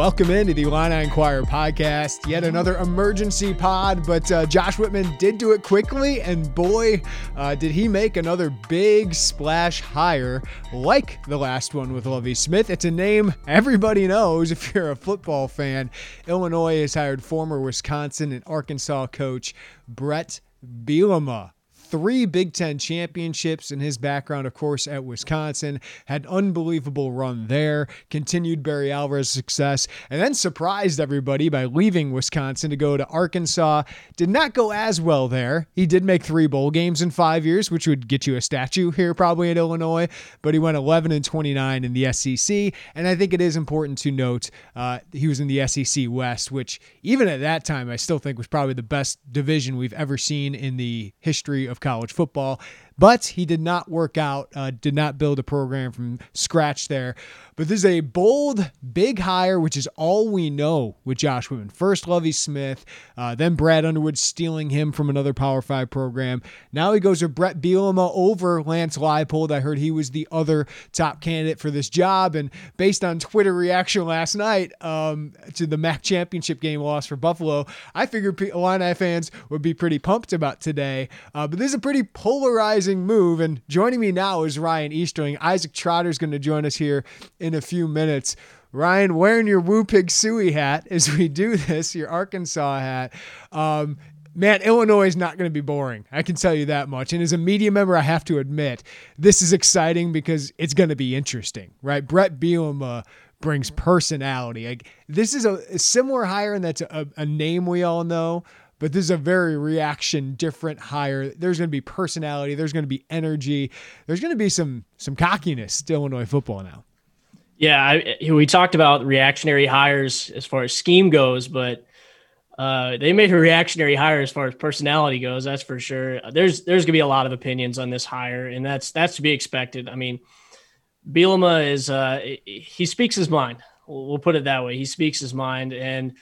Welcome into the Illini Inquirer podcast. Yet another emergency pod, but uh, Josh Whitman did do it quickly, and boy, uh, did he make another big splash hire like the last one with Lovie Smith. It's a name everybody knows if you're a football fan. Illinois has hired former Wisconsin and Arkansas coach Brett Bielema three Big Ten championships in his background, of course, at Wisconsin. Had unbelievable run there, continued Barry Alvarez's success, and then surprised everybody by leaving Wisconsin to go to Arkansas. Did not go as well there. He did make three bowl games in five years, which would get you a statue here probably in Illinois, but he went 11 and 29 in the SEC. And I think it is important to note uh, he was in the SEC West, which even at that time I still think was probably the best division we've ever seen in the history of college football. But he did not work out, uh, did not build a program from scratch there. But this is a bold, big hire, which is all we know with Josh Whitman. First, Lovie Smith, uh, then Brad Underwood stealing him from another Power Five program. Now he goes with Brett Bielema over Lance Leipold. I heard he was the other top candidate for this job. And based on Twitter reaction last night um, to the MAC championship game loss for Buffalo, I figured Illini fans would be pretty pumped about today. Uh, but this is a pretty polarizing move. And joining me now is Ryan Easterling. Isaac Trotter is going to join us here in a few minutes. Ryan, wearing your Woo Pig Sooie hat as we do this, your Arkansas hat. Um, man, Illinois is not going to be boring. I can tell you that much. And as a media member, I have to admit, this is exciting because it's going to be interesting, right? Brett Bielema brings personality. Like this is a, a similar hire, and that's a, a name we all know. But this is a very reaction different hire. There's going to be personality. There's going to be energy. There's going to be some some cockiness to Illinois football now. Yeah, I, we talked about reactionary hires as far as scheme goes, but uh, they made a reactionary hire as far as personality goes. That's for sure. There's there's gonna be a lot of opinions on this hire, and that's that's to be expected. I mean, Bielema is uh, he speaks his mind. We'll put it that way. He speaks his mind, and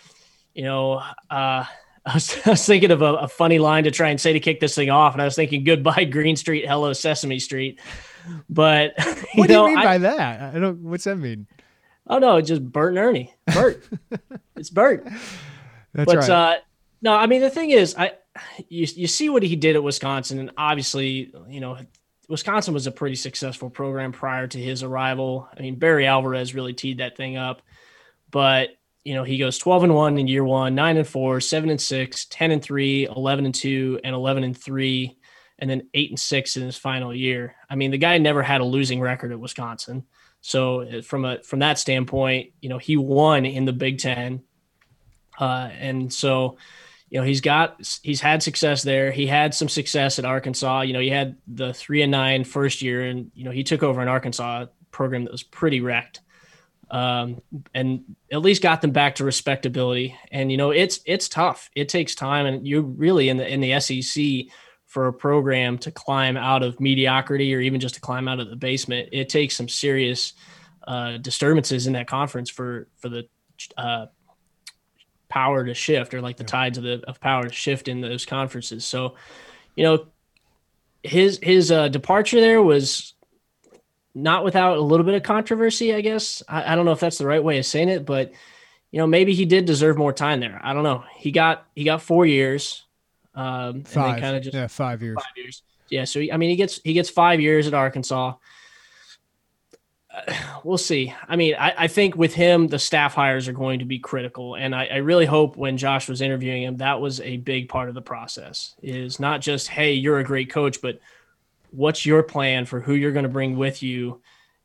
you know. Uh, I was, I was, thinking of a, a, funny line to try and say to kick this thing off, and I was thinking "Goodbye Green Street, hello Sesame Street." But what do you mean I, by that? I don't. What's that mean? Oh no, just Bert and Ernie. Bert, it's Bert. That's but, right. Uh, no, I mean the thing is, I you you see what he did at Wisconsin, and obviously, you know, Wisconsin was a pretty successful program prior to his arrival. I mean, Barry Alvarez really teed that thing up, but you know, he goes 12 and 1 in year 1, 9 and 4, 7 and 6, 10 and 3, 11 and 2 and 11 and 3 and then 8 and 6 in his final year. I mean, the guy never had a losing record at Wisconsin. So uh, from a from that standpoint, you know, he won in the Big 10. Uh, and so you know he's got he's had success there he had some success at arkansas you know he had the three and nine first year and you know he took over an arkansas program that was pretty wrecked um, and at least got them back to respectability. And you know, it's it's tough. It takes time, and you really in the in the SEC for a program to climb out of mediocrity or even just to climb out of the basement. It takes some serious uh, disturbances in that conference for for the uh, power to shift or like the yeah. tides of the of power to shift in those conferences. So, you know, his his uh, departure there was not without a little bit of controversy, I guess. I, I, don't know if that's the right way of saying it, but you know, maybe he did deserve more time there. I don't know. He got he got four years. Um, five. kind of just yeah, five years. Five years. Yeah. So he, I mean, he gets he gets five years at Arkansas. Uh, we'll see. I mean, I, I, think with him, the staff hires are going to be critical, and I, I really hope when Josh was interviewing him, that was a big part of the process. Is not just hey, you're a great coach, but what's your plan for who you're going to bring with you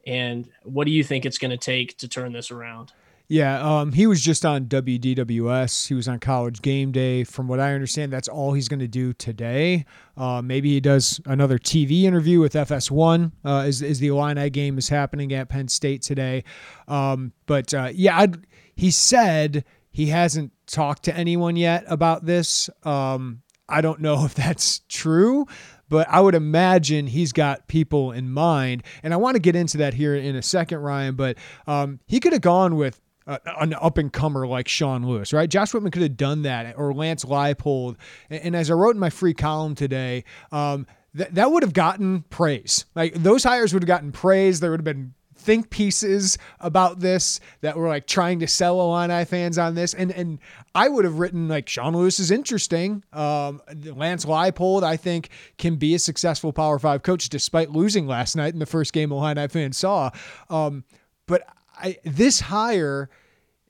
And what do you think it's going to take to turn this around? Yeah, um, he was just on WDWS. He was on College Game Day. From what I understand, that's all he's going to do today. Uh, maybe he does another TV interview with FS1 uh, as, as the Illini game is happening at Penn State today. Um, but uh, yeah, I'd, he said he hasn't talked to anyone yet about this. Um, I don't know if that's true, but I would imagine he's got people in mind. And I want to get into that here in a second, Ryan. But um, he could have gone with uh, an up and comer like Sean Lewis, right? Josh Whitman could have done that, or Lance Leipold. And, and as I wrote in my free column today, um, that that would have gotten praise. Like those hires would have gotten praise. There would have been think pieces about this that were like trying to sell Illini fans on this. And and I would have written like Sean Lewis is interesting. Um, Lance Leipold, I think, can be a successful Power Five coach despite losing last night in the first game Illini fans saw. Um, but I, this hire,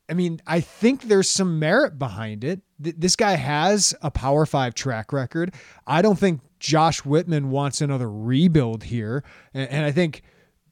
I mean, I think there's some merit behind it. Th- this guy has a Power Five track record. I don't think Josh Whitman wants another rebuild here, and, and I think.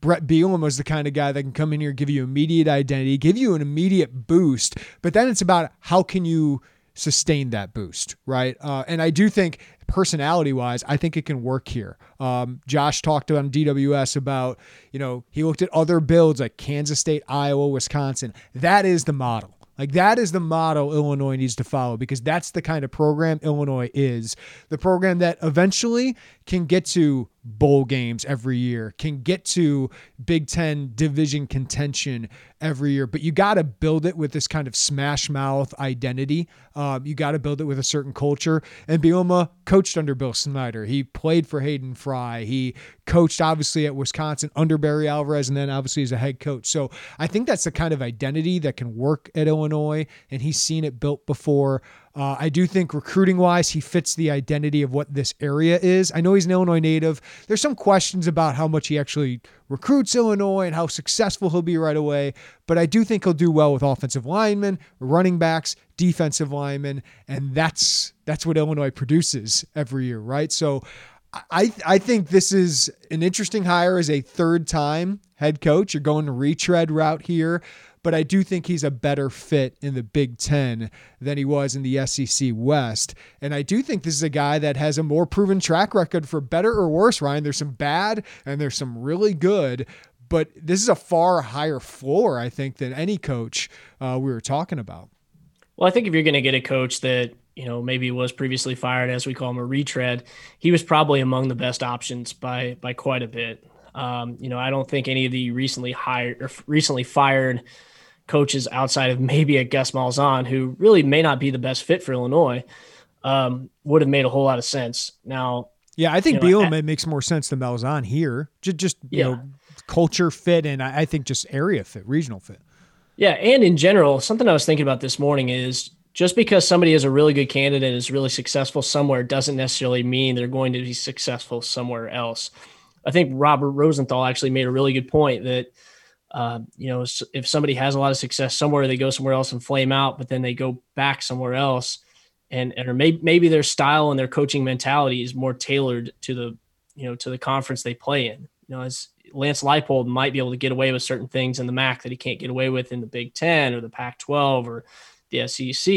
Brett Bielema was the kind of guy that can come in here, give you immediate identity, give you an immediate boost. But then it's about how can you sustain that boost, right? Uh, and I do think personality wise, I think it can work here. Um, Josh talked on DWS about, you know, he looked at other builds like Kansas State, Iowa, Wisconsin. That is the model. Like that is the model Illinois needs to follow because that's the kind of program Illinois is. The program that eventually can get to bowl games every year, can get to Big Ten division contention every year, but you got to build it with this kind of smash mouth identity. Um, you got to build it with a certain culture. And Bielema coached under Bill Snyder. He played for Hayden Fry. He coached obviously at Wisconsin under Barry Alvarez, and then obviously as a head coach. So I think that's the kind of identity that can work at Illinois, and he's seen it built before. Uh, I do think recruiting wise, he fits the identity of what this area is. I know he's an Illinois native. There's some questions about how much he actually recruits Illinois and how successful he'll be right away, but I do think he'll do well with offensive linemen, running backs, defensive linemen, and that's that's what Illinois produces every year, right? So I I think this is an interesting hire as a third time head coach. You're going to retread route here but I do think he's a better fit in the Big Ten than he was in the SEC West. And I do think this is a guy that has a more proven track record for better or worse, Ryan. There's some bad and there's some really good, but this is a far higher floor, I think, than any coach uh, we were talking about. Well, I think if you're going to get a coach that you know maybe was previously fired, as we call him a retread, he was probably among the best options by by quite a bit. Um, you know, I don't think any of the recently hired or recently fired coaches outside of maybe a Gus Malzahn, who really may not be the best fit for Illinois, um, would have made a whole lot of sense. Now, yeah, I think you know, Bielema makes more sense than Malzahn here. Just, just you yeah. know, culture fit, and I, I think just area fit, regional fit. Yeah, and in general, something I was thinking about this morning is just because somebody is a really good candidate is really successful somewhere doesn't necessarily mean they're going to be successful somewhere else. I think Robert Rosenthal actually made a really good point that uh, you know, if somebody has a lot of success somewhere, they go somewhere else and flame out, but then they go back somewhere else, and and or maybe maybe their style and their coaching mentality is more tailored to the you know to the conference they play in. You know, as Lance Leipold might be able to get away with certain things in the MAC that he can't get away with in the Big Ten or the Pac-12 or the SEC.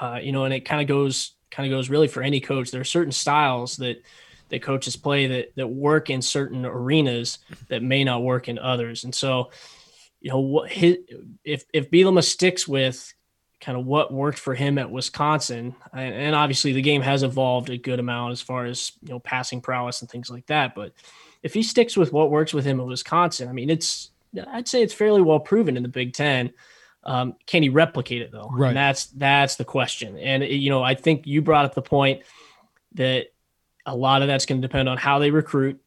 Uh, you know, and it kind of goes kind of goes really for any coach. There are certain styles that that coaches play that that work in certain arenas that may not work in others. And so, you know, what his, if if Bielema sticks with kind of what worked for him at Wisconsin, and, and, obviously the game has evolved a good amount as far as you know passing prowess and things like that. But if he sticks with what works with him at Wisconsin, I mean, it's I'd say it's fairly well proven in the Big Ten. Um, can he replicate it though? Right. And that's that's the question. And you know, I think you brought up the point that a lot of that's going to depend on how they recruit.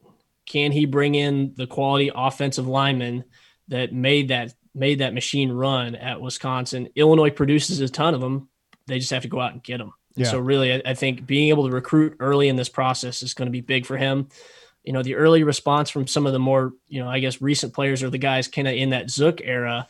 Can he bring in the quality offensive linemen that made that made that machine run at Wisconsin? Illinois produces a ton of them. They just have to go out and get them. Yeah. So really, I, I think being able to recruit early in this process is going to be big for him. You know, the early response from some of the more, you know, I guess recent players or the guys kind of in that Zook era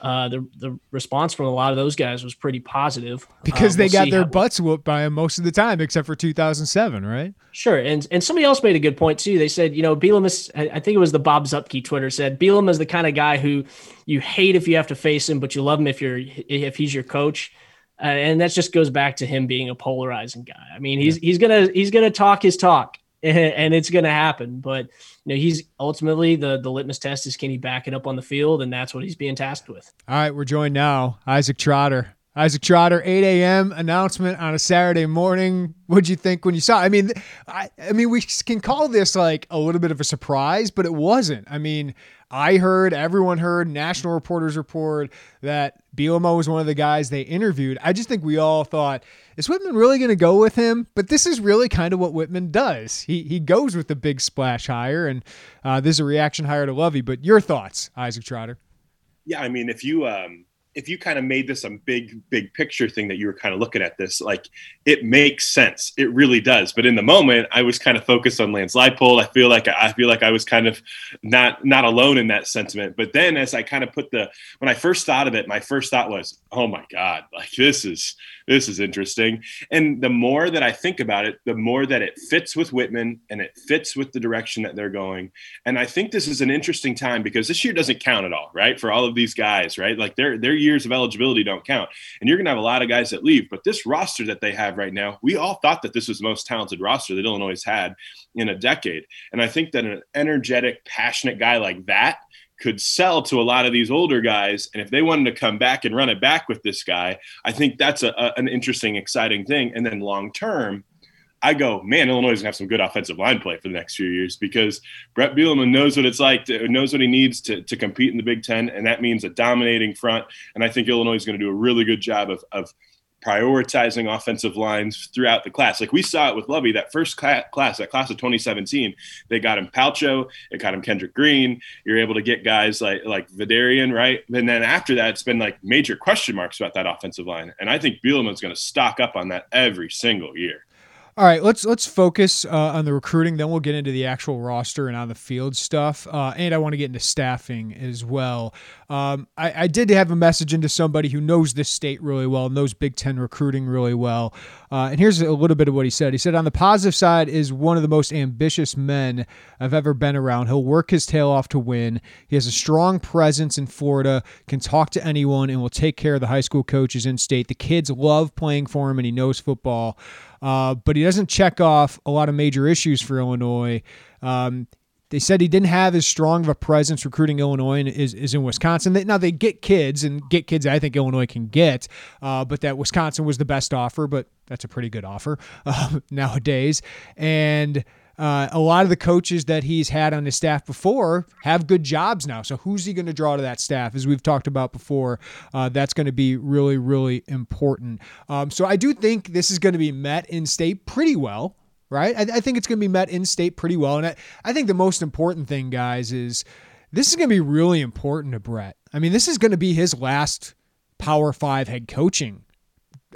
uh, the the response from a lot of those guys was pretty positive because uh, they got their how, butts whooped by him most of the time, except for 2007, right? Sure, and and somebody else made a good point too. They said, you know, Bielema is, I think it was the Bob Zuppke Twitter said Bielema is the kind of guy who you hate if you have to face him, but you love him if you're if he's your coach. Uh, and that just goes back to him being a polarizing guy. I mean, he's yeah. he's gonna he's gonna talk his talk, and it's gonna happen. But you know, he's ultimately the the litmus test is can he back it up on the field, and that's what he's being tasked with. All right, we're joined now, Isaac Trotter. Isaac Trotter, 8 a.m. announcement on a Saturday morning. What'd you think when you saw? I mean, I, I mean, we can call this like a little bit of a surprise, but it wasn't. I mean, I heard, everyone heard, national reporters report that Bielema was one of the guys they interviewed. I just think we all thought, is Whitman really going to go with him? But this is really kind of what Whitman does. He he goes with the big splash hire, and uh, this is a reaction hire to Lovie. But your thoughts, Isaac Trotter? Yeah, I mean, if you um, if you kind of made this a big big picture thing that you were kind of looking at this like it makes sense it really does but in the moment i was kind of focused on lance leipold i feel like i feel like i was kind of not not alone in that sentiment but then as i kind of put the when i first thought of it my first thought was oh my god like this is this is interesting. And the more that I think about it, the more that it fits with Whitman and it fits with the direction that they're going. And I think this is an interesting time because this year doesn't count at all, right? For all of these guys, right? Like their their years of eligibility don't count. And you're gonna have a lot of guys that leave. But this roster that they have right now, we all thought that this was the most talented roster that Illinois had in a decade. And I think that an energetic, passionate guy like that could sell to a lot of these older guys. And if they wanted to come back and run it back with this guy, I think that's a, a, an interesting, exciting thing. And then long term, I go, man, Illinois is gonna have some good offensive line play for the next few years because Brett Bielema knows what it's like, to, knows what he needs to, to compete in the Big Ten, and that means a dominating front. And I think Illinois is to do a really good job of, of prioritizing offensive lines throughout the class. Like we saw it with Lovie, that first class, that class of 2017, they got him Palcho, it got him Kendrick Green. You're able to get guys like like Vederian, right? And then after that, it's been like major question marks about that offensive line. And I think Bielema is going to stock up on that every single year. All right, let's let's focus uh, on the recruiting. Then we'll get into the actual roster and on the field stuff. Uh, and I want to get into staffing as well. Um, I, I, did have a message into somebody who knows this state really well, knows Big Ten recruiting really well. Uh, and here's a little bit of what he said. He said, "On the positive side, is one of the most ambitious men I've ever been around. He'll work his tail off to win. He has a strong presence in Florida, can talk to anyone, and will take care of the high school coaches in state. The kids love playing for him, and he knows football." Uh, but he doesn't check off a lot of major issues for Illinois. Um, they said he didn't have as strong of a presence recruiting Illinois is, is in Wisconsin. Now they get kids and get kids I think Illinois can get, uh, but that Wisconsin was the best offer, but that's a pretty good offer uh, nowadays. And uh, a lot of the coaches that he's had on his staff before have good jobs now. So who's he going to draw to that staff? As we've talked about before, uh, that's going to be really, really important. Um, so I do think this is going to be met in state pretty well. Right, I, I think it's going to be met in state pretty well, and I, I think the most important thing, guys, is this is going to be really important to Brett. I mean, this is going to be his last Power Five head coaching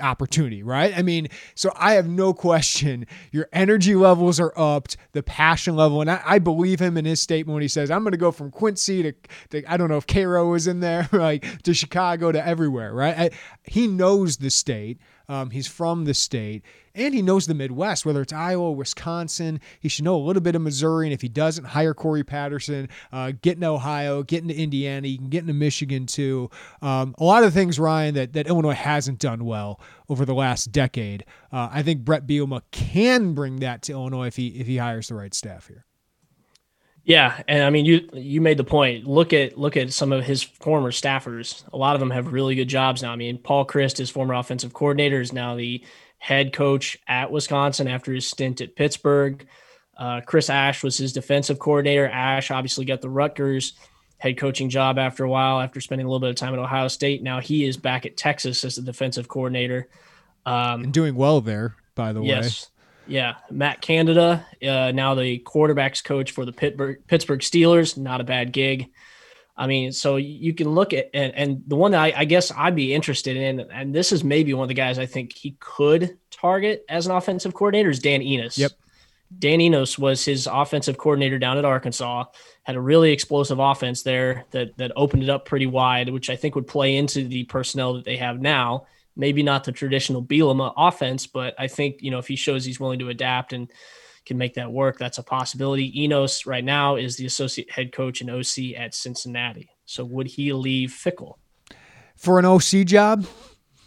opportunity, right? I mean, so I have no question your energy levels are upped, the passion level, and I, I believe him in his statement when he says, I'm going to go from Quincy to, to, I don't know if Cairo was in there, like to Chicago to everywhere, right? I, he knows the state. Um, he's from the state and he knows the Midwest, whether it's Iowa, Wisconsin. He should know a little bit of Missouri. And if he doesn't, hire Corey Patterson, uh, get into Ohio, get into Indiana. You can get into Michigan too. Um, a lot of things, Ryan, that, that Illinois hasn't done well over the last decade. Uh, I think Brett Bielema can bring that to Illinois if he if he hires the right staff here. Yeah, and I mean you you made the point. Look at look at some of his former staffers. A lot of them have really good jobs now. I mean, Paul Chryst, his former offensive coordinator, is now the head coach at Wisconsin after his stint at Pittsburgh. Uh, Chris Ash was his defensive coordinator. Ash obviously got the Rutgers head coaching job after a while, after spending a little bit of time at Ohio State. Now he is back at Texas as the defensive coordinator. Um, and doing well there, by the yes. way. Yeah, Matt Canada, uh, now the quarterbacks coach for the Pittsburgh, Pittsburgh Steelers. Not a bad gig. I mean, so you can look at and, and the one that I, I, guess I'd be interested in, and this is maybe one of the guys I think he could target as an offensive coordinator is Dan Enos. Yep. Dan Enos was his offensive coordinator down at Arkansas. Had a really explosive offense there that that opened it up pretty wide, which I think would play into the personnel that they have now. Maybe not the traditional Bielema offense, but I think you know if he shows he's willing to adapt and can make that work, that's a possibility. Enos right now is the associate head coach and OC at Cincinnati. So would he leave Fickell? for an OC job?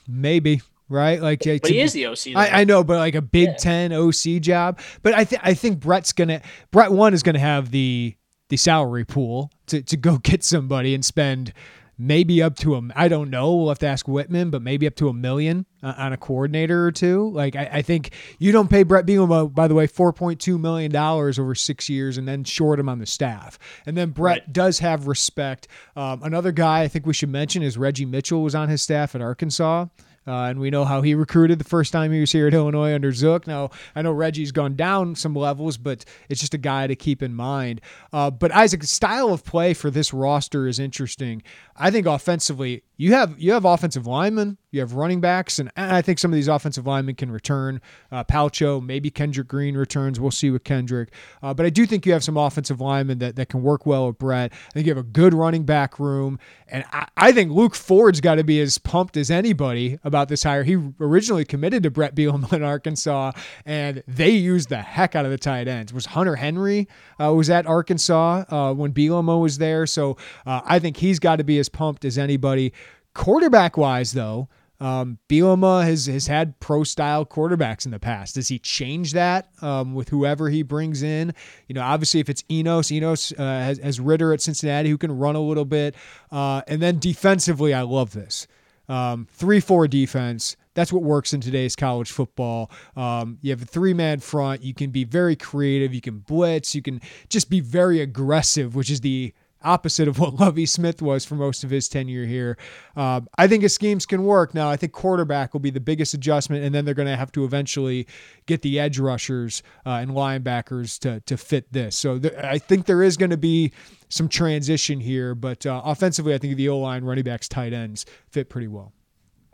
Maybe right? Like, but to, he is the OC. I, I, know, but like a Big yeah. Ten OC job. But I think I think Brett's gonna Brett one is gonna have the the salary pool to to go get somebody and spend maybe up to a I don't know. We'll have to ask Whitman, but maybe up to a million uh, on a coordinator or two. Like I, I, think you don't pay Brett Bielema, by the way, four point two million dollars over six years, and then short him on the staff. And then Brett right. does have respect. Um, another guy I think we should mention is Reggie Mitchell was on his staff at Arkansas. Uh, and we know how he recruited the first time he was here at Illinois under Zook. Now, I know Reggie's gone down some levels, but it's just a guy to keep in mind. Uh, but Isaac's style of play for this roster is interesting. I think offensively, you have you have offensive linemen, you have running backs, and, I think some of these offensive linemen can return. Uh, Palcho, maybe Kendrick Green returns. We'll see with Kendrick. Uh, but I do think you have some offensive linemen that, that can work well with Brett. I think you have a good running back room. And I, I think Luke Ford's got to be as pumped as anybody about this hire. He originally committed to Brett Bielema in Arkansas, and they used the heck out of the tight ends. Was Hunter Henry uh, was at Arkansas uh, when Bielema was there. So uh, I think he's got to be as pumped as anybody. Quarterback wise, though, um, Bielema has, has had pro style quarterbacks in the past. Does he change that um, with whoever he brings in? You know, obviously, if it's Enos, Enos uh, has, has Ridder at Cincinnati who can run a little bit. Uh, and then defensively, I love this. Um, 3 4 defense. That's what works in today's college football. Um, you have a three man front. You can be very creative. You can blitz. You can just be very aggressive, which is the opposite of what Lovie Smith was for most of his tenure here. Uh, I think his schemes can work. Now, I think quarterback will be the biggest adjustment, and then they're going to have to eventually get the edge rushers uh, and linebackers to, to fit this. So I think there is going to be some transition here, but uh, offensively, I think the O line, running backs, tight ends fit pretty well.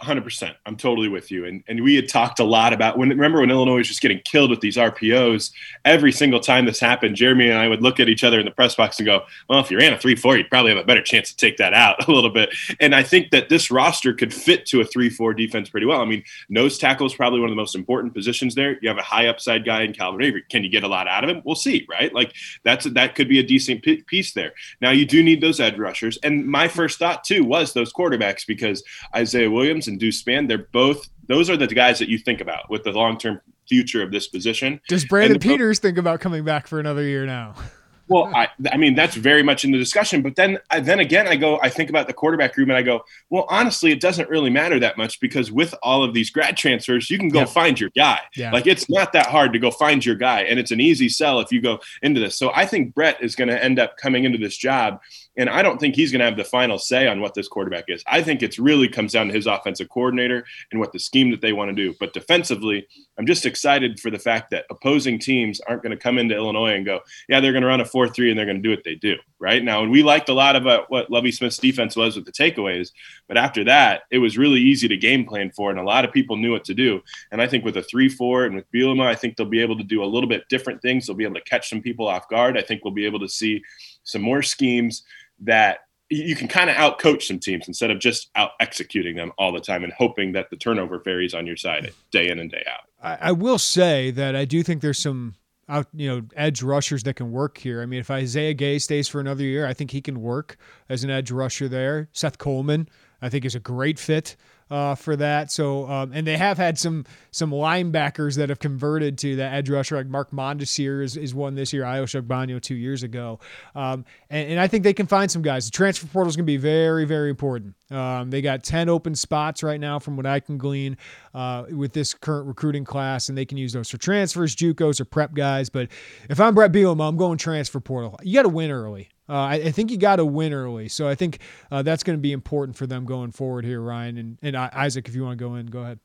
100%. I'm totally with you. And, and we had talked a lot about when, remember when Illinois was just getting killed with these RPOs? Every single time this happened, Jeremy and I would look at each other in the press box and go, well, if you ran a 3 4, you'd probably have a better chance to take that out a little bit. And I think that this roster could fit to a 3 4 defense pretty well. I mean, nose tackle is probably one of the most important positions there. You have a high upside guy in Calvin Avery. Can you get a lot out of him? We'll see, right? Like that's that could be a decent piece there. Now, you do need those edge rushers. And my first thought, too, was those quarterbacks because Isaiah Williams and Deuce Spann, they're both those are the guys that you think about with the long term future of this position. Does Brandon Peters think about coming back for another year now? Well, I, I mean that's very much in the discussion, but then I, then again I go I think about the quarterback room and I go, well, honestly, it doesn't really matter that much because with all of these grad transfers, you can go yeah. find your guy. Yeah. Like it's not that hard to go find your guy, and it's an easy sell if you go into this. So I think Brett is going to end up coming into this job and I don't think he's going to have the final say on what this quarterback is. I think it's really comes down to his offensive coordinator and what the scheme that they want to do. But defensively, I'm just excited for the fact that opposing teams aren't going to come into Illinois and go, yeah, they're going to run a 4 3 and they're going to do what they do. Right now, and we liked a lot of uh, what Lovie Smith's defense was with the takeaways. But after that, it was really easy to game plan for, and a lot of people knew what to do. And I think with a 3 4 and with Bielema, I think they'll be able to do a little bit different things. They'll be able to catch some people off guard. I think we'll be able to see some more schemes that you can kind of outcoach some teams instead of just out executing them all the time and hoping that the turnover varies on your side day in and day out. I, I will say that I do think there's some out, you know, edge rushers that can work here. I mean, if Isaiah Gay stays for another year, I think he can work as an edge rusher there. Seth Coleman, I think, is a great fit uh, for that. So, um, and they have had some some linebackers that have converted to the edge rusher, like Mark Mondesir is, is one this year, Ayo Banyo two years ago. Um, and, and, I think they can find some guys. The transfer portal is going to be very, very important. Um, they got 10 open spots right now, from what I can glean uh, with this current recruiting class, and they can use those for transfers, JUCOs, or prep guys. But if I'm Brett Bielema, I'm going transfer portal. You got to win early. Uh, I, I, think you got to win early, so I think uh, that's going to be important for them going forward here, Ryan and, and Isaac. If you want to go in, go ahead.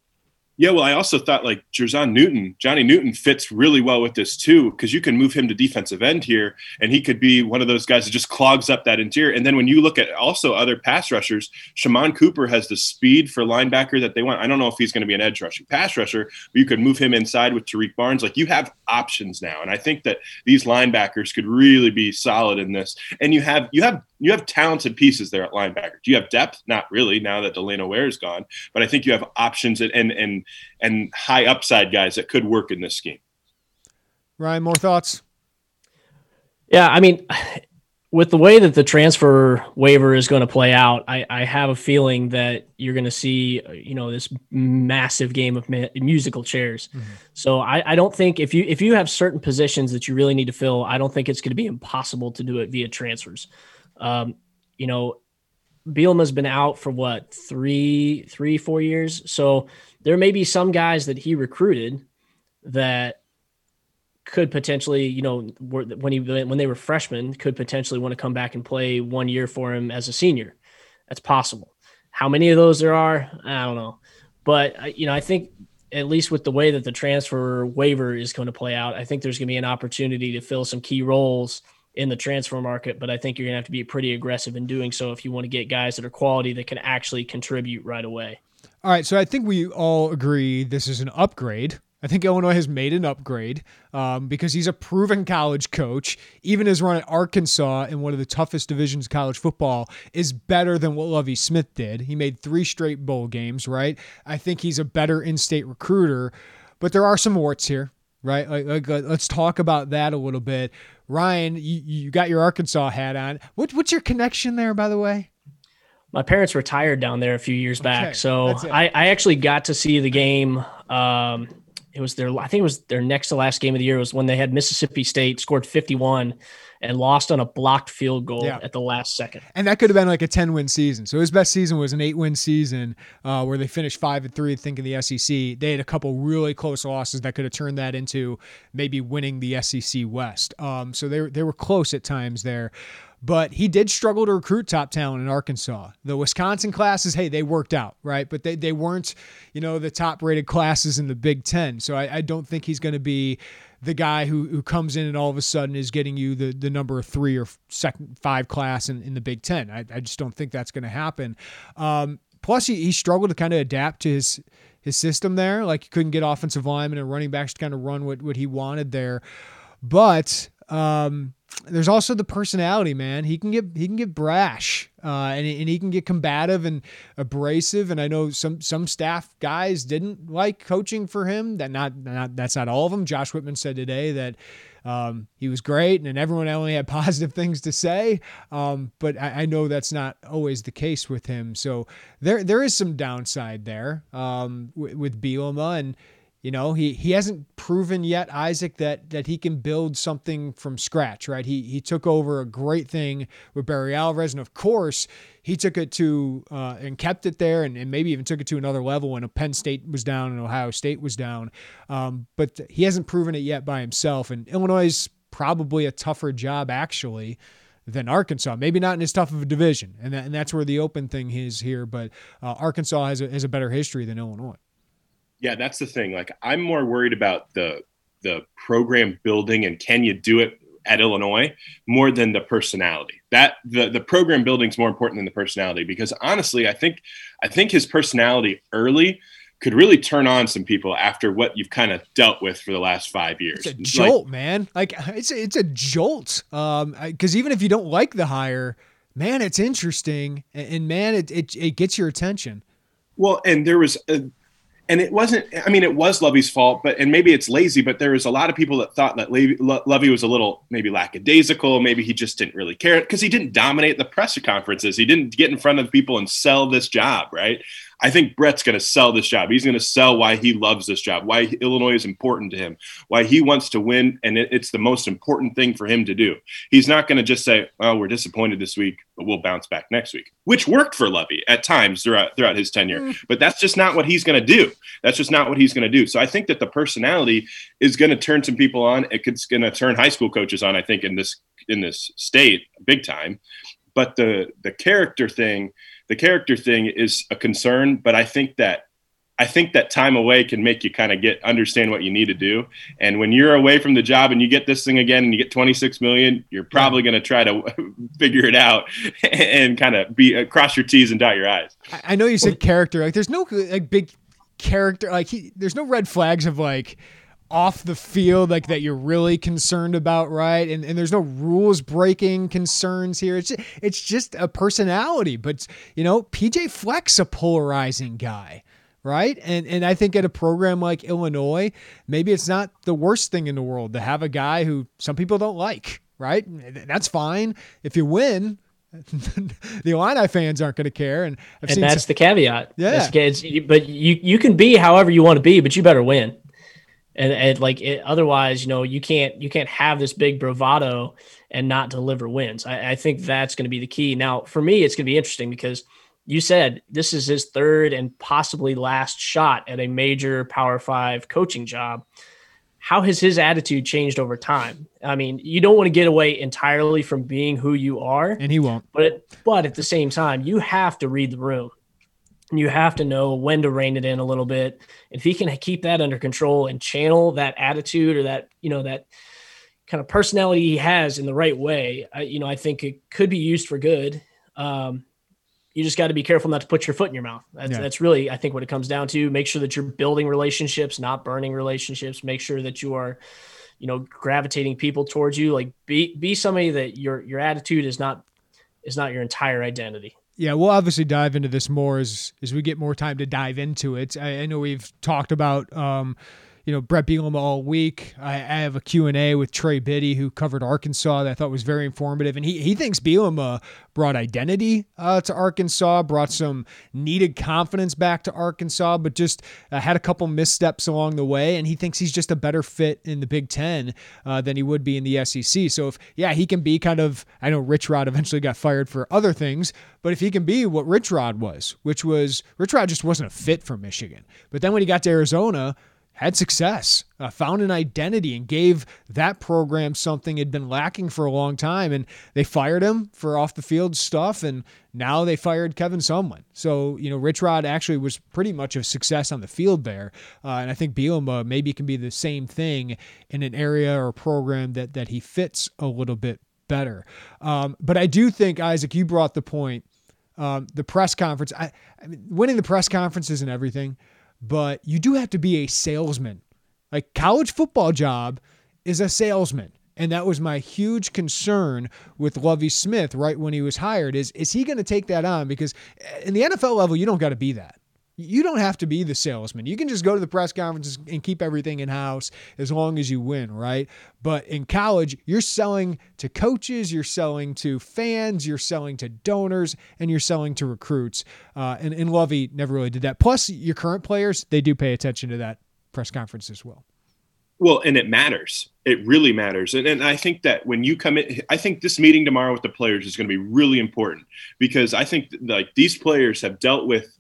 Yeah, well, I also thought like Jer'Zhan Newton, Johnny Newton fits really well with this too, because you can move him to defensive end here, and he could be one of those guys that just clogs up that interior. And then when you look at also other pass rushers, Shimon Cooper has the speed for linebacker that they want. I don't know if he's going to be an edge rushing pass rusher, but you could move him inside with Tarique Barnes. Like you have options now, and I think that these linebackers could really be solid in this. And you have you have you have talented pieces there at linebacker. Do you have depth? Not really now that Delano Ware is gone, but I think you have options and and and, and high upside guys that could work in this scheme. Ryan, more thoughts? Yeah, I mean, with the way that the transfer waiver is going to play out, I, I have a feeling that you're going to see, you know, this massive game of musical chairs. Mm-hmm. So I, I don't think if you if you have certain positions that you really need to fill, I don't think it's going to be impossible to do it via transfers. Um, you know, Bielema's been out for what three, three, four years. So there may be some guys that he recruited that could potentially, you know, when he when they were freshmen, could potentially want to come back and play one year for him as a senior. That's possible. How many of those there are, I don't know. But you know, I think at least with the way that the transfer waiver is going to play out, I think there's going to be an opportunity to fill some key roles in the transfer market, but I think you're going to have to be pretty aggressive in doing so if you want to get guys that are quality that can actually contribute right away. All right, so I think we all agree this is an upgrade. I think Illinois has made an upgrade um, because he's a proven college coach. Even his run at Arkansas in one of the toughest divisions of college football is better than what Lovie Smith did. He made three straight bowl games, right? I think he's a better in state recruiter, but there are some warts here right? Like, like, let's talk about that a little bit. Ryan, you, you got your Arkansas hat on. What, what's your connection there, by the way? My parents retired down there a few years back, so I, I actually got to see the game. Um, it was their, I think it was their next to last game of the year was when they had Mississippi State scored 51 and lost on a blocked field goal yeah. at the last second. And that could have been like a 10 win season. So his best season was an eight win season uh, where they finished five and three, I think, in the SEC. They had a couple really close losses that could have turned that into maybe winning the SEC West. Um, so they, they were close at times there but he did struggle to recruit top talent in Arkansas. The Wisconsin classes, hey, they worked out, right? But they, they weren't, you know, the top rated classes in the Big Ten. So I, I don't think he's going to be the guy who, who comes in and all of a sudden is getting you the, the number three or second five class in, in the Big Ten. I, I just don't think that's going to happen. Um, plus, he, he struggled to kind of adapt to his his system there. Like he couldn't get offensive linemen and running backs to kind of run what, what he wanted there. But um, there's also the personality, man. He can get he can get brash, uh, and and he can get combative and abrasive. And I know some some staff guys didn't like coaching for him. That not not that's not all of them. Josh Whitman said today that um, he was great, and everyone only had positive things to say. Um, but I, I, know that's not always the case with him. So there there is some downside there um, with, with Bielema, and you know, he he hasn't proven yet, Isaac, that that he can build something from scratch, right? He he took over a great thing with Barry Alvarez, and of course, he took it to uh, and kept it there, and, and maybe even took it to another level when Penn State was down and Ohio State was down. Um, but he hasn't proven it yet by himself, and Illinois is probably a tougher job actually than Arkansas. Maybe not in as tough of a division, and, that, and that's where the open thing is here. But uh, Arkansas has a, has a better history than Illinois. Yeah, that's the thing. Like I'm more worried about the the program building and can you do it at Illinois more than the personality. That the the program building is more important than the personality because honestly, I think I think his personality early could really turn on some people after what you've kind of dealt with for the last five years. It's a jolt, like, man. Like it's a, it's a jolt. Um, because even if you don't like the hire, man, it's interesting, and, and man, it, it it gets your attention. Well, and there was a, and it wasn't i mean it was lovie's fault but and maybe it's lazy but there was a lot of people that thought that lovie was a little maybe lackadaisical. Maybe he just didn't really care because he didn't dominate the press conferences. He didn't get in front of people and sell this job right I think Brett's going to sell this job. He's going to sell why he loves this job, why Illinois is important to him, why he wants to win, and it's the most important thing for him to do. He's not going to just say, "Oh, we're disappointed this week, but we'll bounce back next week," which worked for Lovie at times throughout throughout his tenure. Mm. But that's just not what he's going to do. That's just not what he's going to do. So I think that the personality is going to turn some people on. It's going to turn high school coaches on. I think in this in this state, big time. But the the character thing the character thing is a concern, but I think that I think that time away can make you kind of get understand what you need to do. And when you're away from the job and you get this thing again and you get 26 million, you're probably going to try to figure it out and kind of be uh, cross your T's and dot your I's. I know you said character. Like there's no like big character. Like he, there's no red flags of like off the field like that you're really concerned about right and, and there's no rules breaking concerns here it's just, it's just a personality but you know pj flex a polarizing guy right? And and I think at a program like Illinois, maybe it's not the worst thing in the world to have a guy who some people don't like, right? That's fine if you win. the Illini fans aren't going to care, and I've and that's some, the caveat. Yeah, that's, but you you can be however you want to be, but you better win. And, and like it, otherwise, you know, you can't you can't have this big bravado and not deliver wins. I, I think that's going to be the key. Now, for me, it's going to be interesting because you said this is his third and possibly last shot at a major Power Five coaching job. How has his attitude changed over time? I mean, you don't want to get away entirely from being who you are, and he won't. But but at the same time, you have to read the room. You have to know when to rein it in a little bit. If he can keep that under control and channel that attitude or that you know that kind of personality he has in the right way, I, you know, I think it could be used for good. Um, you just got to be careful not to put your foot in your mouth. That's, yeah. that's really, I think, what it comes down to. Make sure that you're building relationships, not burning relationships. Make sure that you are, you know, gravitating people towards you. Like be be somebody that your your attitude is not is not your entire identity. Yeah, we'll obviously dive into this more as as we get more time to dive into it. I, I know we've talked about. Um, you know Brett Bielema all week. I, I have a Q&A with Trey Biddy who covered Arkansas that I thought was very informative, and he he thinks Bielema brought identity uh, to Arkansas, brought some needed confidence back to Arkansas, but just uh, had a couple missteps along the way, and he thinks he's just a better fit in the Big Ten uh, than he would be in the SEC. So if yeah, he can be kind of I know Rich Rod eventually got fired for other things, but if he can be what Rich Rod was, which was Rich Rod just wasn't a fit for Michigan, but then when he got to Arizona had success, uh, found an identity, and gave that program something it had been lacking for a long time. And they fired him for off the field stuff, and now they fired Kevin Sumlin. So you know, Rich Rod actually was pretty much a success on the field there, uh, and I think Bielema maybe can be the same thing in an area or program that that he fits a little bit better. Um, but I do think Isaac, you brought the point. Um, the press conference. I, I mean, winning the press conference isn't everything but you do have to be a salesman. Like college football job is a salesman. And that was my huge concern with Lovie Smith right when he was hired is is he going to take that on because eh, in the NFL level you don't got to be that. You don't have to be the salesman. You can just go to the press conferences and keep everything in house as long as you win, right? But in college, you're selling to coaches, you're selling to fans, you're selling to donors, and you're selling to recruits. Uh, and, and Lovie never really did that. Plus, your current players, they do pay attention to that press conference as well. Well, and it matters. It really matters. And, and I think that when you come in, I think this meeting tomorrow with the players is going to be really important because I think like these players have dealt with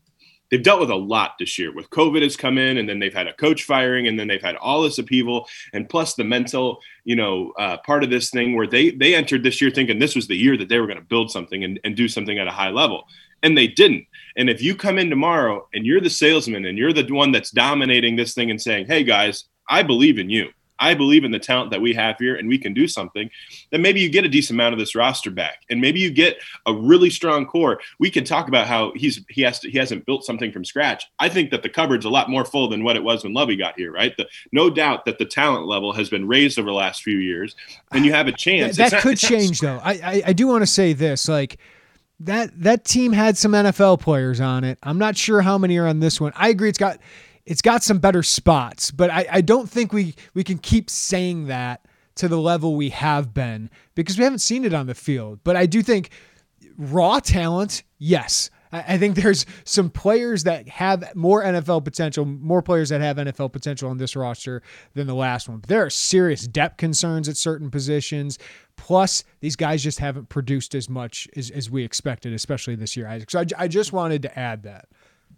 they've dealt with a lot this year. With covid has come in and then they've had a coach firing and then they've had all this upheaval and plus the mental you know uh, part of this thing where they they entered this year thinking this was the year that they were going to build something and, and do something at a high level and they didn't. And if you come in tomorrow and you're the salesman and you're the one that's dominating this thing and saying hey guys i believe in you I believe in the talent that we have here and we can do something, then maybe you get a decent amount of this roster back. And maybe you get a really strong core. We can talk about how he's he has to, he hasn't built something from scratch. I think that the cupboard's a lot more full than what it was when Lovie got here, right? The, no doubt that the talent level has been raised over the last few years and you have a chance. that, that not, could change though. I, I, I do want to say this like that that team had some NFL players on it. I'm not sure how many are on this one. I agree it's got it's got some better spots, but I, I don't think we we can keep saying that to the level we have been because we haven't seen it on the field. But I do think raw talent, yes. I think there's some players that have more NFL potential, more players that have NFL potential on this roster than the last one. But there are serious depth concerns at certain positions. Plus, these guys just haven't produced as much as, as we expected, especially this year, Isaac. So I, I just wanted to add that.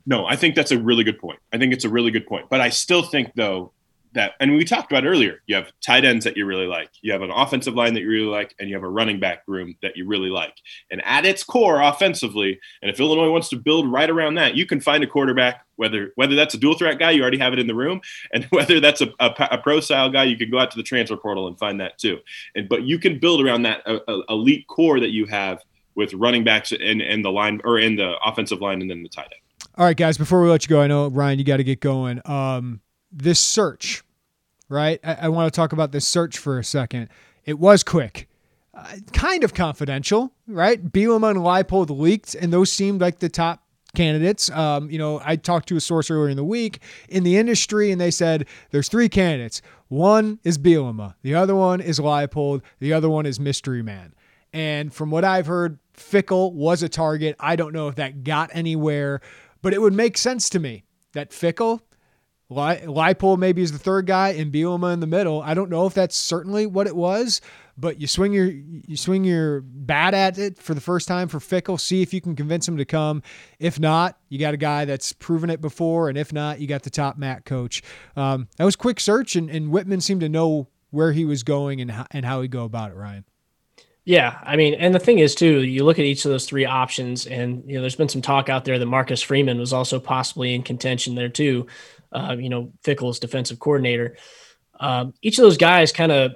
No, I think that's a really good point. I think it's a really good point. But I still think, though, that and we talked about earlier you have tight ends that you really like you have an offensive line that you really like and you have a running back room that you really like and at its core offensively and if illinois wants to build right around that you can find a quarterback whether whether that's a dual threat guy you already have it in the room and whether that's a, a, a pro style guy you can go out to the transfer portal and find that too and but you can build around that a, a elite core that you have with running backs and, and the line or in the offensive line and then the tight end all right guys before we let you go i know ryan you got to get going um this search, right? I, I want to talk about this search for a second. It was quick, uh, kind of confidential, right? Bielema and Leipold leaked, and those seemed like the top candidates. Um, you know, I talked to a source earlier in the week in the industry, and they said there's three candidates. One is Bielema, the other one is Leipold, the other one is Mystery Man. And from what I've heard, Fickell was a target. I don't know if that got anywhere, but it would make sense to me that Fickell Leipold maybe is the third guy and Bielema in the middle. I don't know if that's certainly what it was, but you swing your you swing your bat at it for the first time for Fickell. See if you can convince him to come. If not, you got a guy that's proven it before, and if not, you got the top MAC coach. Um, that was quick search, and, and Whitman seemed to know where he was going and how, and how he'd go about it. Ryan. Yeah, I mean, and the thing is too, you look at each of those three options, and you know, there's been some talk out there that Marcus Freeman was also possibly in contention there too uh, you know, Fickell's defensive coordinator. Um, each of those guys kind of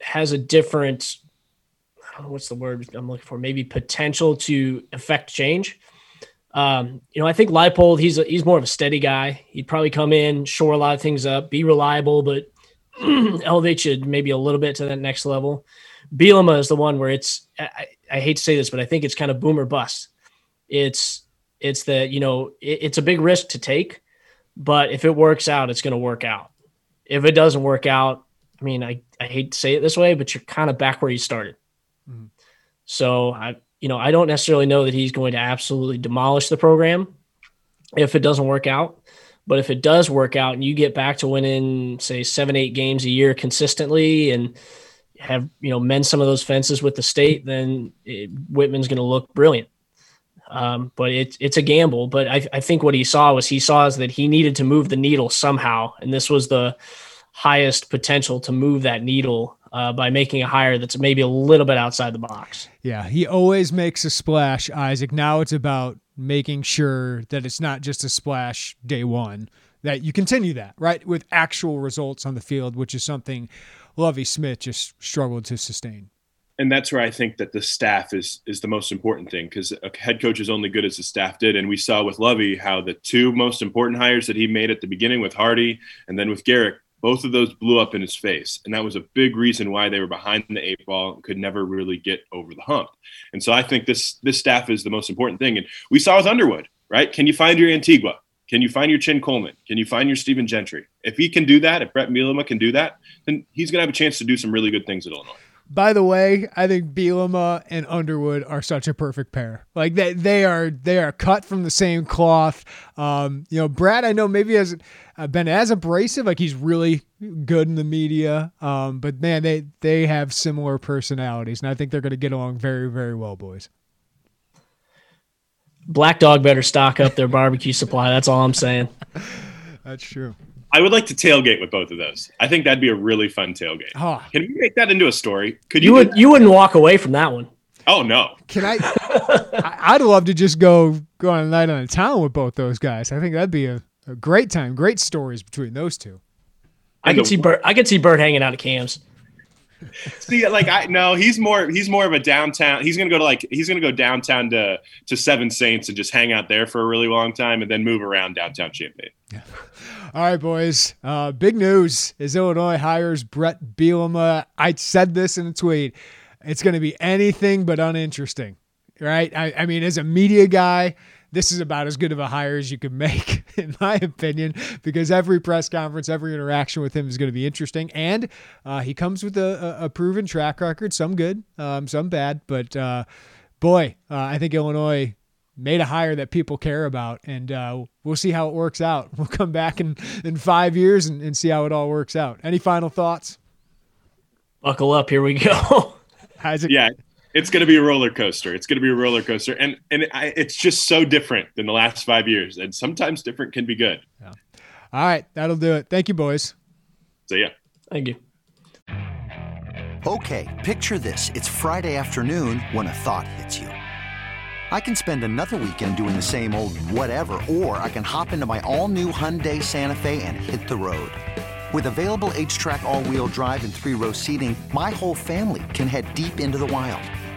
has a different, I don't know what's the word I'm looking for? Maybe potential to affect change. Um, you know, I think Leipold, he's a, he's more of a steady guy. He'd probably come in, shore a lot of things up, be reliable, but elevate you maybe a little bit to that next level. Bielema is the one where it's I, I, hate to say this, but I think it's kind of boomer bust. It's it's that you know it, it's a big risk to take, but if it works out, it's going to work out. If it doesn't work out, I mean, I, I hate to say it this way, but you're kind of back where you started. Mm-hmm. So I, you know, I don't necessarily know that he's going to absolutely demolish the program if it doesn't work out. But if it does work out and you get back to winning, say, seven, eight games a year consistently and have, you know, mend some of those fences with the state, then it, Whitman's going to look brilliant. Um, but it's it's a gamble. But I, I think what he saw was he saw is that he needed to move the needle somehow, and this was the highest potential to move that needle uh, by making a hire that's maybe a little bit outside the box. Yeah, he always makes a splash, Isaac. Now it's about making sure that it's not just a splash day one, that you continue that, right, with actual results on the field, which is something Lovie Smith just struggled to sustain and that's where I think that the staff is is the most important thing because a head coach is only good as the staff did. And we saw with Lovey how the two most important hires that he made at the beginning with Hardy and then with Garrick, both of those blew up in his face, and that was a big reason why they were behind the eight ball and could never really get over the hump. And so I think this this staff is the most important thing. And we saw with Underwood, right? Can you find your Antigua? Can you find your Chin Coleman? Can you find your Stephen Gentry? If he can do that, if Brett Bielema can do that, then he's going to have a chance to do some really good things at Illinois. By the way, I think Bielema and Underwood are such a perfect pair. Like they they are they are cut from the same cloth. Um, you know, Brad, I know maybe hasn't uh, been as abrasive. Like he's really good in the media. Um, but man, they they have similar personalities, and I think they're going to get along very very well, boys. Black Dog better stock up their barbecue supply. That's all I'm saying. That's true. I would like to tailgate with both of those. I think that'd be a really fun tailgate. Oh. Can we make that into a story? Could you? You would. You wouldn't walk away from that one. Oh no! Can I? I'd love to just go go on a night on the town with both those guys. I think that'd be a, a great time. Great stories between those two. I could see Bert. I could see Bert hanging out at Cam's. See, like I no, he's more he's more of a downtown. He's gonna go to like he's gonna go downtown to to Seven Saints and just hang out there for a really long time and then move around downtown Champaign. Yeah. All right, boys. Uh, big news is Illinois hires Brett Bielema. I said this in a tweet. It's going to be anything but uninteresting, right? I, I mean, as a media guy, this is about as good of a hire as you can make, in my opinion, because every press conference, every interaction with him is going to be interesting. And uh, he comes with a, a, proven track record, some good, um, some bad. But uh, boy, uh, I think Illinois made a hire that people care about, and uh, we'll see how it works out. We'll come back in, in five years and, and see how it all works out. Any final thoughts? Buckle up, here we go. Isaac? Yeah, it's going to be a roller coaster. It's going to be a roller coaster, and and I, it's just so different than the last five years. And sometimes different can be good. Yeah. All right, that'll do it. Thank you, boys. See ya. Thank you. Okay, picture this. It's Friday afternoon when a thought hits you. I can spend another weekend doing the same old whatever, or I can hop into my all-new Hyundai Santa Fe and hit the road. With available HTRAC all-wheel drive and three-row seating, my whole family can head deep into the wild.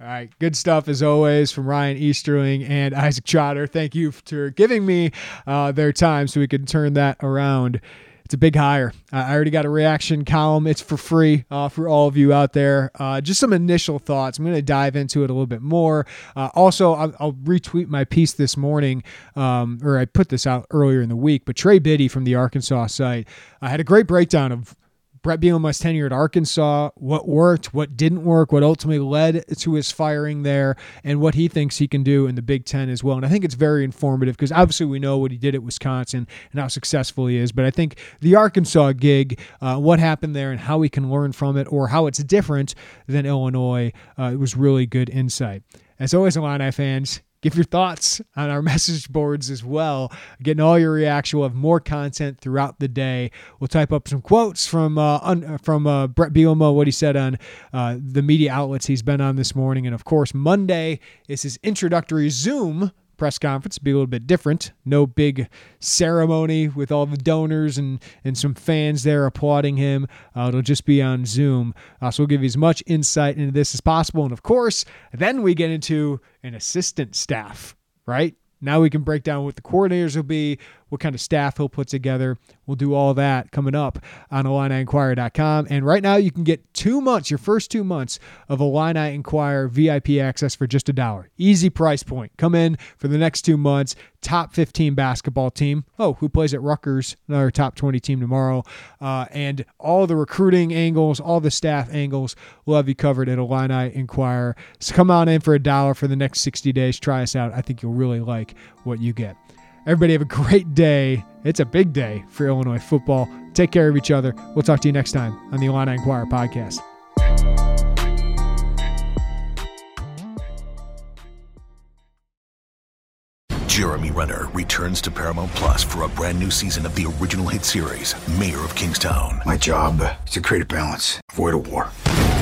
All right, good stuff as always from Ryan Easterling and Isaac Trotter. Thank you for giving me uh, their time so we could turn that around. It's a big hire. I already got a reaction column. It's for free uh, for all of you out there. Uh, just some initial thoughts. I'm going to dive into it a little bit more. Uh, also, I'll, I'll, retweet my piece this morning, um, or I put this out earlier in the week. But Trey Biddy from the Arkansas site I had a great breakdown of Bret Bielema's tenure at Arkansas, what worked, what didn't work, what ultimately led to his firing there, and what he thinks he can do in the Big Ten as well. And I think it's very informative because obviously we know what he did at Wisconsin and how successful he is. But I think the Arkansas gig, uh, what happened there and how we can learn from it or how it's different than Illinois, uh, it was really good insight. As always, Illini fans, Give your thoughts on our message boards as well. Getting all your reaction. We'll have more content throughout the day. We'll type up some quotes from uh, un, from uh, Bret Bielema, what he said on uh, the media outlets he's been on this morning, and of course Monday is his introductory Zoom press conference be a little bit different. No big ceremony with all the donors and, and some fans there applauding him. Uh, it'll just be on Zoom. Uh, so we'll give you as much insight into this as possible. And of course, then we get into an assistant staff, right? Now we can break down what the coordinators will be, what kind of staff he'll put together. We'll do all that coming up on IlliniInquirer.com. And right now, you can get two months, your first two months of Illini Inquirer VIP access for just a dollar. Easy price point. Come in for the next two months. Top 15 basketball team. Oh, who plays at Rutgers? Another top 20 team tomorrow. Uh, and all the recruiting angles, all the staff angles, we'll have you covered at Illini Inquirer. So come on in for a dollar for the next 60 days. Try us out. I think you'll really like what you get. Everybody have a great day. It's a big day for Illinois football. Take care of each other. We'll talk to you next time on the Illini Inquirer podcast. Jeremy Renner returns to Paramount Plus for a brand new season of the original hit series, Mayor of Kingstown. My job is to create a balance, avoid a war.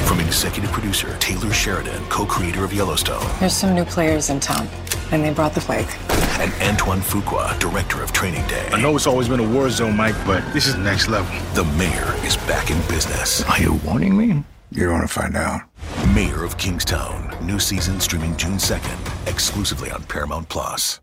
From executive producer Taylor Sheridan, co-creator of Yellowstone. There's some new players in town, and they brought the plague. And Antoine Fuqua, director of Training Day. I know it's always been a war zone, Mike, but this is next level. The mayor is back in business. Are you warning me? You're going to find out. Mayor of Kingstown, new season streaming June 2nd, exclusively on Paramount Plus.